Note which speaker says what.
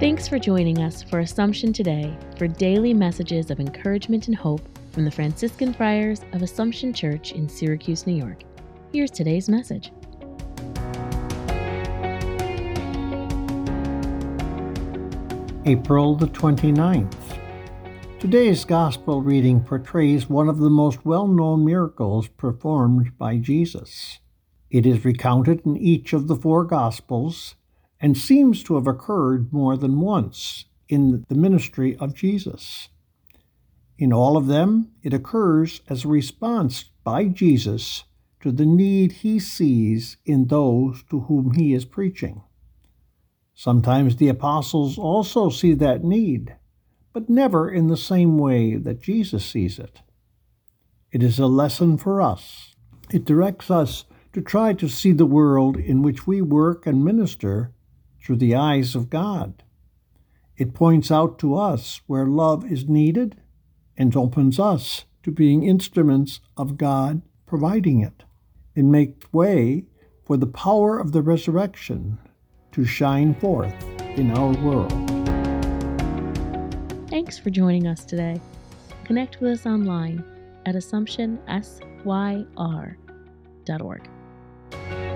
Speaker 1: Thanks for joining us for Assumption Today for daily messages of encouragement and hope from the Franciscan Friars of Assumption Church in Syracuse, New York. Here's today's message.
Speaker 2: April the 29th. Today's Gospel reading portrays one of the most well known miracles performed by Jesus. It is recounted in each of the four Gospels and seems to have occurred more than once in the ministry of Jesus. In all of them, it occurs as a response by Jesus to the need he sees in those to whom he is preaching. Sometimes the apostles also see that need, but never in the same way that Jesus sees it. It is a lesson for us. It directs us to try to see the world in which we work and minister through the eyes of God. It points out to us where love is needed and opens us to being instruments of God providing it. It makes way for the power of the resurrection to shine forth in our world.
Speaker 1: Thanks for joining us today. Connect with us online at AssumptionSYR.org.